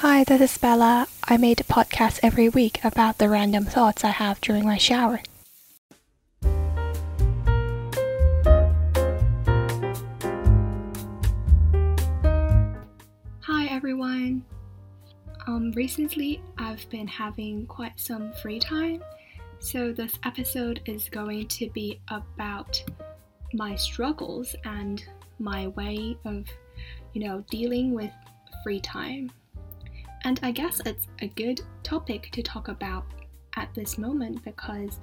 Hi, this is Bella. I made a podcast every week about the random thoughts I have during my shower. Hi everyone. Um, recently I've been having quite some free time, so this episode is going to be about my struggles and my way of, you know, dealing with free time. And I guess it's a good topic to talk about at this moment because,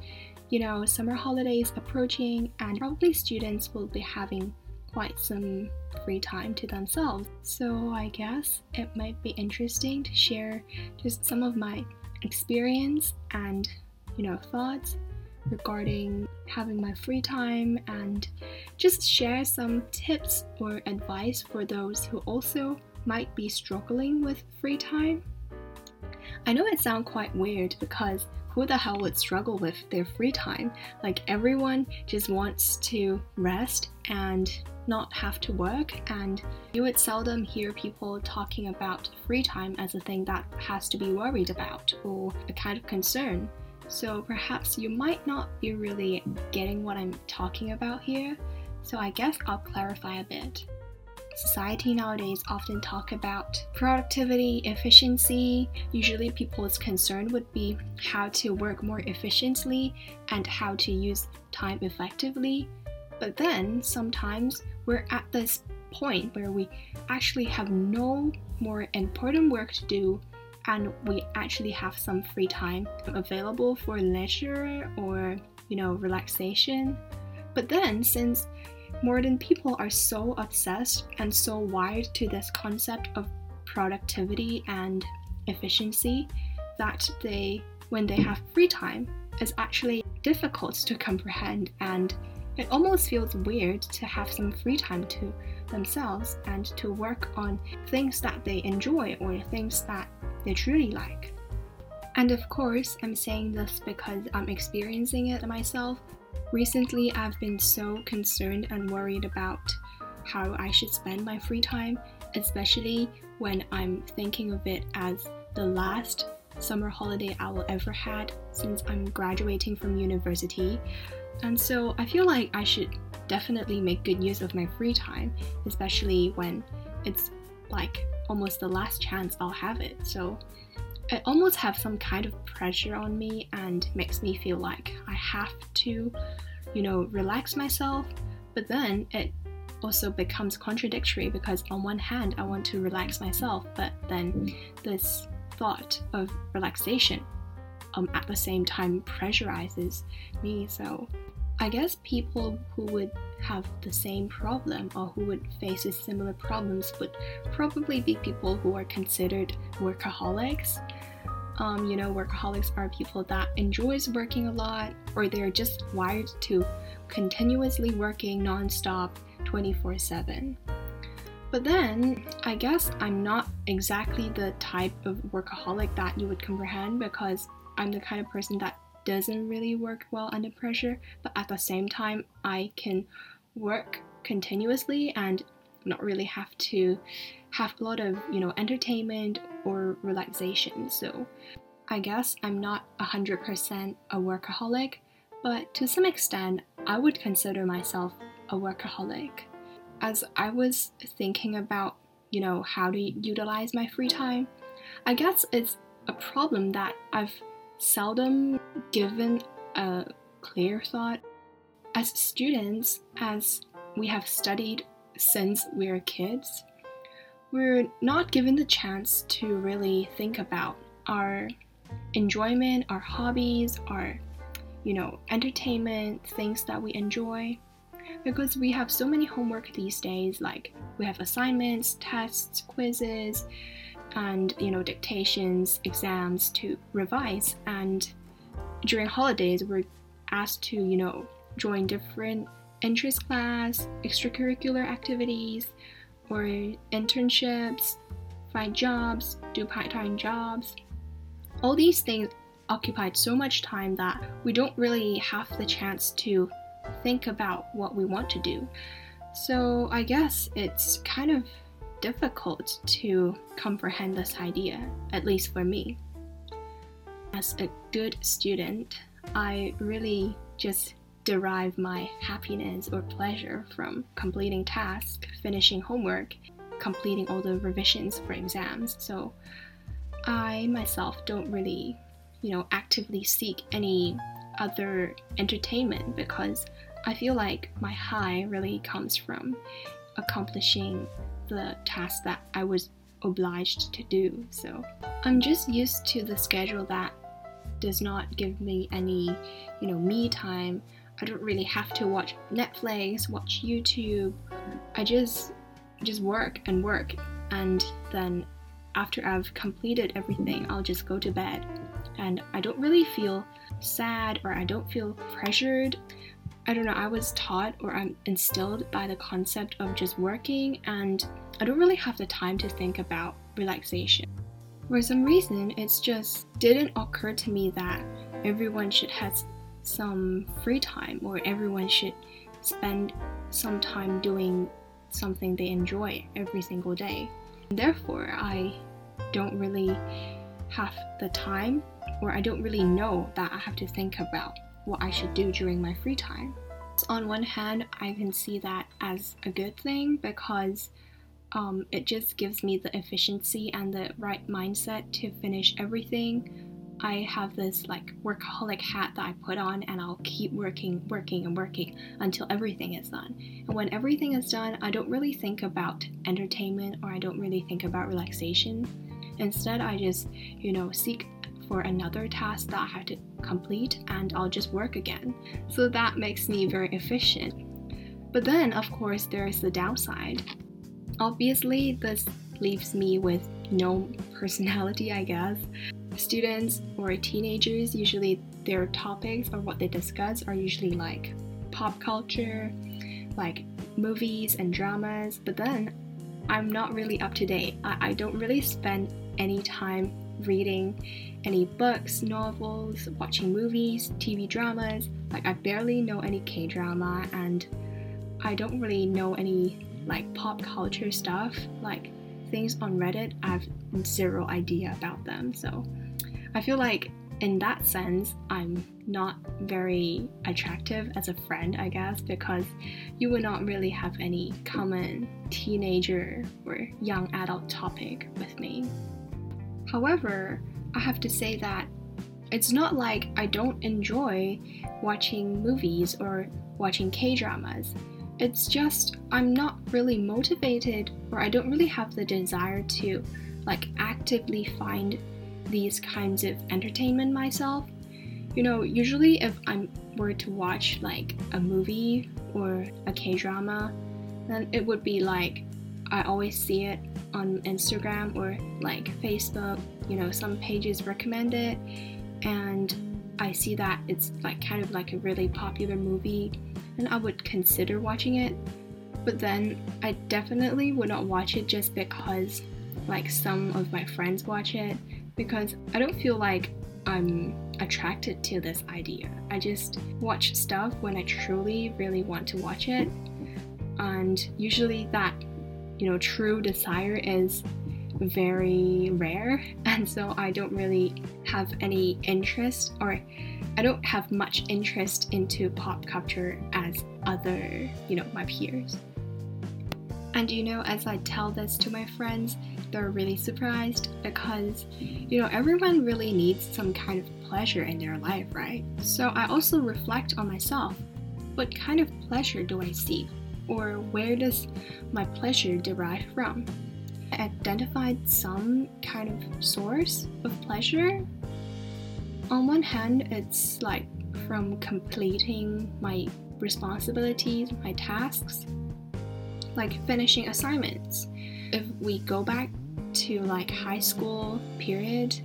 you know, summer holidays approaching and probably students will be having quite some free time to themselves. So I guess it might be interesting to share just some of my experience and, you know, thoughts regarding having my free time and just share some tips or advice for those who also might be struggling with free time. I know it sounds quite weird because who the hell would struggle with their free time? Like everyone just wants to rest and not have to work, and you would seldom hear people talking about free time as a thing that has to be worried about or a kind of concern. So perhaps you might not be really getting what I'm talking about here. So I guess I'll clarify a bit. Society nowadays often talk about productivity, efficiency. Usually, people's concern would be how to work more efficiently and how to use time effectively. But then sometimes we're at this point where we actually have no more important work to do and we actually have some free time available for leisure or you know relaxation but then since Modern people are so obsessed and so wired to this concept of productivity and efficiency that they, when they have free time, is actually difficult to comprehend and it almost feels weird to have some free time to themselves and to work on things that they enjoy or things that they truly like. And of course, I'm saying this because I'm experiencing it myself Recently, I've been so concerned and worried about how I should spend my free time, especially when I'm thinking of it as the last summer holiday I will ever had since I'm graduating from university. And so I feel like I should definitely make good use of my free time, especially when it's like almost the last chance I'll have it. So I almost have some kind of pressure on me and makes me feel like I have to, you know, relax myself. But then it also becomes contradictory because on one hand I want to relax myself, but then this thought of relaxation um, at the same time pressurizes me. So I guess people who would have the same problem or who would face similar problems would probably be people who are considered workaholics. Um, you know, workaholics are people that enjoys working a lot or they're just wired to continuously working nonstop 24/7. But then, I guess I'm not exactly the type of workaholic that you would comprehend because I'm the kind of person that doesn't really work well under pressure, but at the same time, I can work continuously and not really have to have a lot of, you know, entertainment or relaxation. So I guess I'm not 100% a workaholic, but to some extent, I would consider myself a workaholic. As I was thinking about, you know, how to utilize my free time, I guess it's a problem that I've seldom given a clear thought. As students, as we have studied since we're kids, we're not given the chance to really think about our enjoyment, our hobbies, our you know, entertainment, things that we enjoy. Because we have so many homework these days, like we have assignments, tests, quizzes, and you know, dictations, exams to revise. And during holidays, we're asked to, you know, join different interest class, extracurricular activities, or internships, find jobs, do part time jobs. All these things occupied so much time that we don't really have the chance to think about what we want to do. So I guess it's kind of difficult to comprehend this idea, at least for me. As a good student, I really just derive my happiness or pleasure from completing tasks, finishing homework, completing all the revisions for exams. So I myself don't really, you know, actively seek any other entertainment because I feel like my high really comes from accomplishing the task that I was obliged to do. So I'm just used to the schedule that does not give me any, you know, me time. I don't really have to watch Netflix, watch YouTube. I just just work and work and then after I've completed everything, I'll just go to bed. And I don't really feel sad or I don't feel pressured. I don't know, I was taught or I'm instilled by the concept of just working and I don't really have the time to think about relaxation. For some reason, it just didn't occur to me that everyone should have some free time or everyone should spend some time doing something they enjoy every single day. Therefore, I don't really have the time or I don't really know that I have to think about what I should do during my free time. So on one hand, I can see that as a good thing because um, it just gives me the efficiency and the right mindset to finish everything. I have this like workaholic hat that I put on and I'll keep working, working, and working until everything is done. And when everything is done, I don't really think about entertainment or I don't really think about relaxation. Instead, I just, you know, seek for another task that I have to complete and I'll just work again. So that makes me very efficient. But then, of course, there is the downside. Obviously, this leaves me with no personality, I guess. Students or teenagers, usually their topics or what they discuss are usually like pop culture, like movies and dramas, but then I'm not really up to date. I, I don't really spend any time reading any books, novels, watching movies, TV dramas. Like, I barely know any K drama, and I don't really know any like pop culture stuff, like things on Reddit, I have zero idea about them. So I feel like in that sense, I'm not very attractive as a friend, I guess, because you would not really have any common teenager or young adult topic with me. However, I have to say that it's not like I don't enjoy watching movies or watching K dramas. It's just I'm not really motivated or I don't really have the desire to like actively find these kinds of entertainment myself. You know, usually if I were to watch like a movie or a K drama, then it would be like I always see it on Instagram or like Facebook, you know, some pages recommend it and I see that it's like kind of like a really popular movie and I would consider watching it. But then I definitely would not watch it just because like some of my friends watch it because I don't feel like I'm attracted to this idea. I just watch stuff when I truly really want to watch it. And usually that, you know, true desire is very rare and so I don't really have any interest or I don't have much interest into pop culture as other, you know, my peers. And you know, as I tell this to my friends, they're really surprised because, you know, everyone really needs some kind of pleasure in their life, right? So I also reflect on myself. What kind of pleasure do I seek? Or where does my pleasure derive from? Identified some kind of source of pleasure on one hand, it's like from completing my responsibilities, my tasks, like finishing assignments. If we go back to like high school period,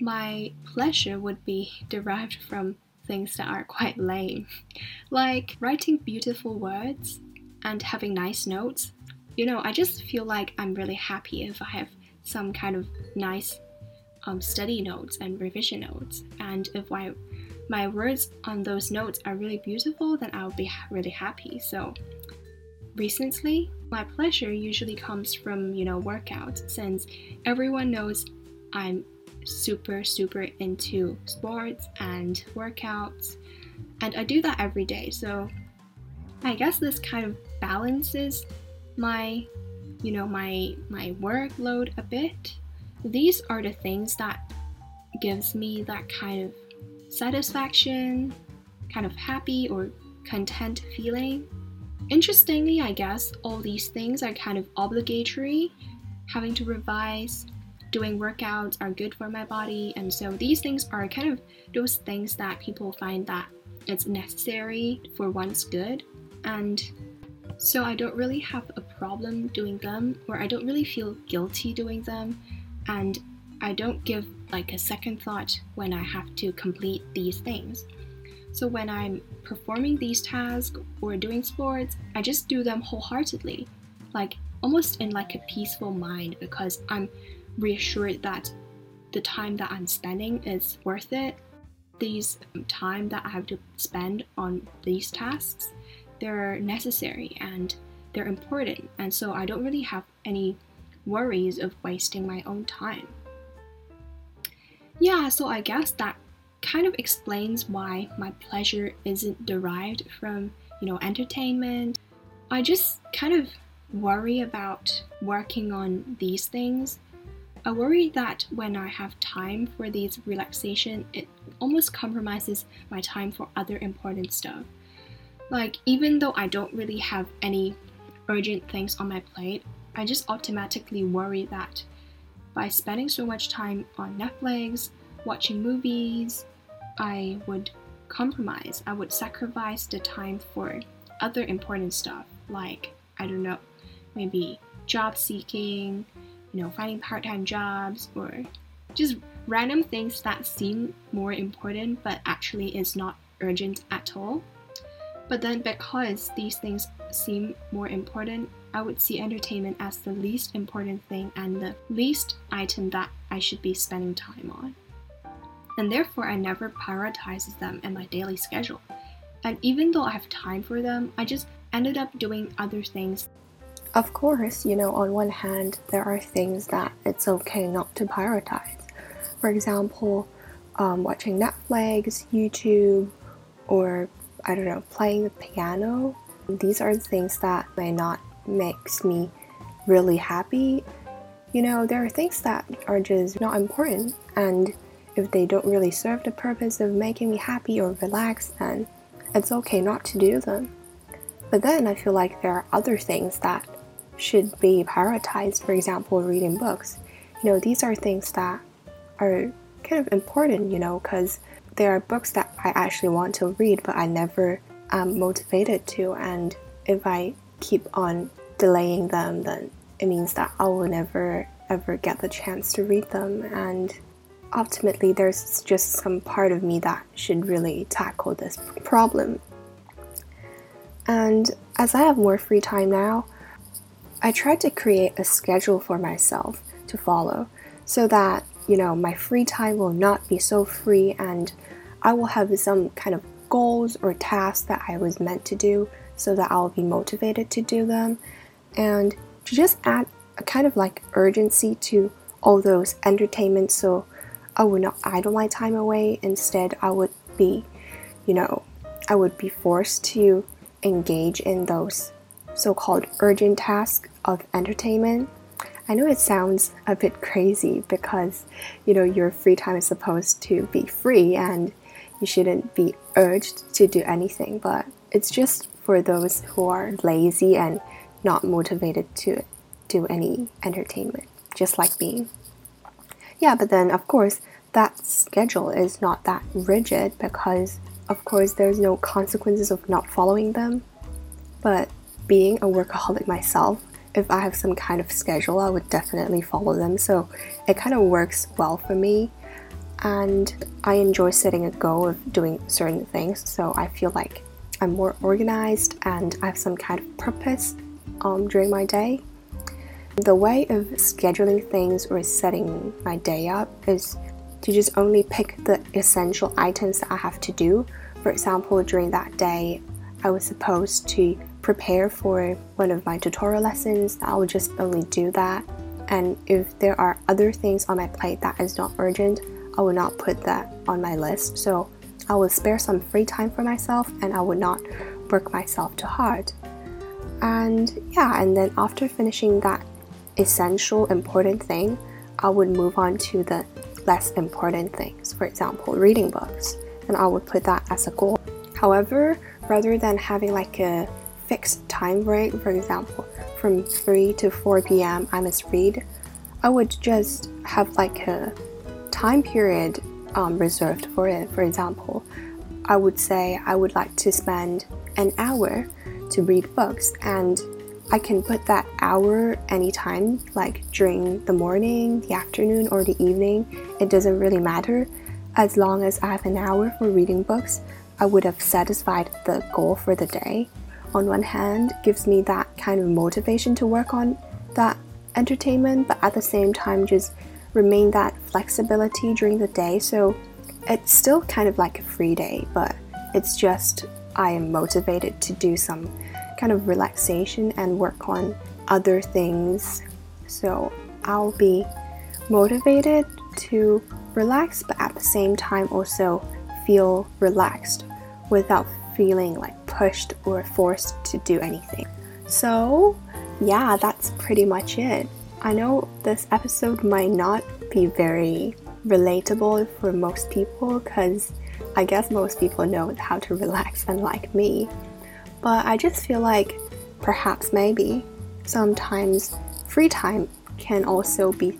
my pleasure would be derived from things that are quite lame, like writing beautiful words and having nice notes. You know, I just feel like I'm really happy if I have some kind of nice um, study notes and revision notes. And if my my words on those notes are really beautiful, then I'll be really happy. So recently, my pleasure usually comes from, you know, workouts since everyone knows I'm super, super into sports and workouts, and I do that every day. So I guess this kind of balances my, you know, my my workload a bit. These are the things that gives me that kind of satisfaction, kind of happy or content feeling. Interestingly, I guess all these things are kind of obligatory, having to revise, doing workouts are good for my body, and so these things are kind of those things that people find that it's necessary for one's good, and so I don't really have a problem doing them, or I don't really feel guilty doing them, and I don't give like a second thought when I have to complete these things. So when I'm performing these tasks or doing sports, I just do them wholeheartedly, like almost in like a peaceful mind because I'm reassured that the time that I'm spending is worth it. These um, time that I have to spend on these tasks, they're necessary and they're important, and so I don't really have any worries of wasting my own time. Yeah, so I guess that kind of explains why my pleasure isn't derived from, you know, entertainment. I just kind of worry about working on these things. I worry that when I have time for these relaxation, it almost compromises my time for other important stuff. Like, even though I don't really have any urgent things on my plate, I just automatically worry that by spending so much time on Netflix, watching movies, I would compromise. I would sacrifice the time for other important stuff like, I don't know, maybe job seeking, you know, finding part time jobs, or just random things that seem more important but actually is not urgent at all. But then, because these things seem more important, I would see entertainment as the least important thing and the least item that I should be spending time on and therefore I never prioritize them in my daily schedule. And even though I have time for them, I just ended up doing other things. Of course, you know, on one hand, there are things that it's okay not to prioritize. For example, um, watching Netflix, YouTube, or I don't know, playing the piano. These are things that may not makes me really happy. You know, there are things that are just not important and if they don't really serve the purpose of making me happy or relaxed, then it's okay not to do them. But then I feel like there are other things that should be prioritized, for example, reading books. You know, these are things that are kind of important, you know, because there are books that I actually want to read, but I never am motivated to. And if I keep on delaying them, then it means that I will never ever get the chance to read them. And ultimately there's just some part of me that should really tackle this problem. And as I have more free time now, I try to create a schedule for myself to follow so that, you know, my free time will not be so free and I will have some kind of goals or tasks that I was meant to do so that I'll be motivated to do them and to just add a kind of like urgency to all those entertainments so I would not idle my time away. Instead, I would be, you know, I would be forced to engage in those so called urgent tasks of entertainment. I know it sounds a bit crazy because, you know, your free time is supposed to be free and you shouldn't be urged to do anything, but it's just for those who are lazy and not motivated to do any entertainment, just like me. Yeah, but then of course, that schedule is not that rigid because, of course, there's no consequences of not following them. But being a workaholic myself, if I have some kind of schedule, I would definitely follow them. So it kind of works well for me. And I enjoy setting a goal of doing certain things. So I feel like I'm more organized and I have some kind of purpose um, during my day. The way of scheduling things or setting my day up is to just only pick the essential items that I have to do. For example, during that day, I was supposed to prepare for one of my tutorial lessons, I will just only do that. And if there are other things on my plate that is not urgent, I will not put that on my list. So I will spare some free time for myself and I will not work myself too hard. And yeah, and then after finishing that essential important thing, I would move on to the less important things. For example, reading books, and I would put that as a goal. However, rather than having like a fixed time break, for example, from 3 to 4 p.m., I must read, I would just have like a time period um, reserved for it. For example, I would say I would like to spend an hour to read books, and I can put that hour anytime, like during the morning, the afternoon, or the evening. It doesn't really matter. As long as I have an hour for reading books, I would have satisfied the goal for the day. On one hand, gives me that kind of motivation to work on that entertainment, but at the same time, just remain that flexibility during the day. So it's still kind of like a free day, but it's just I am motivated to do some kind of relaxation and work on other things. So I'll be motivated to relax, but at the same time also feel relaxed without feeling like pushed or forced to do anything. So, yeah, that's pretty much it. I know this episode might not be very relatable for most people because I guess most people know how to relax unlike me. But I just feel like perhaps maybe sometimes free time can also be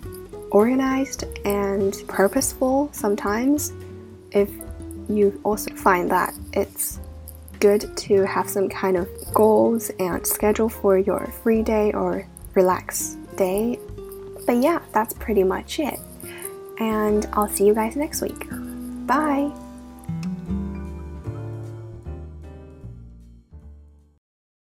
organized and purposeful sometimes if you also find that it's good to have some kind of goals and schedule for your free day or relax day. But yeah, that's pretty much it. And I'll see you guys next week. Bye!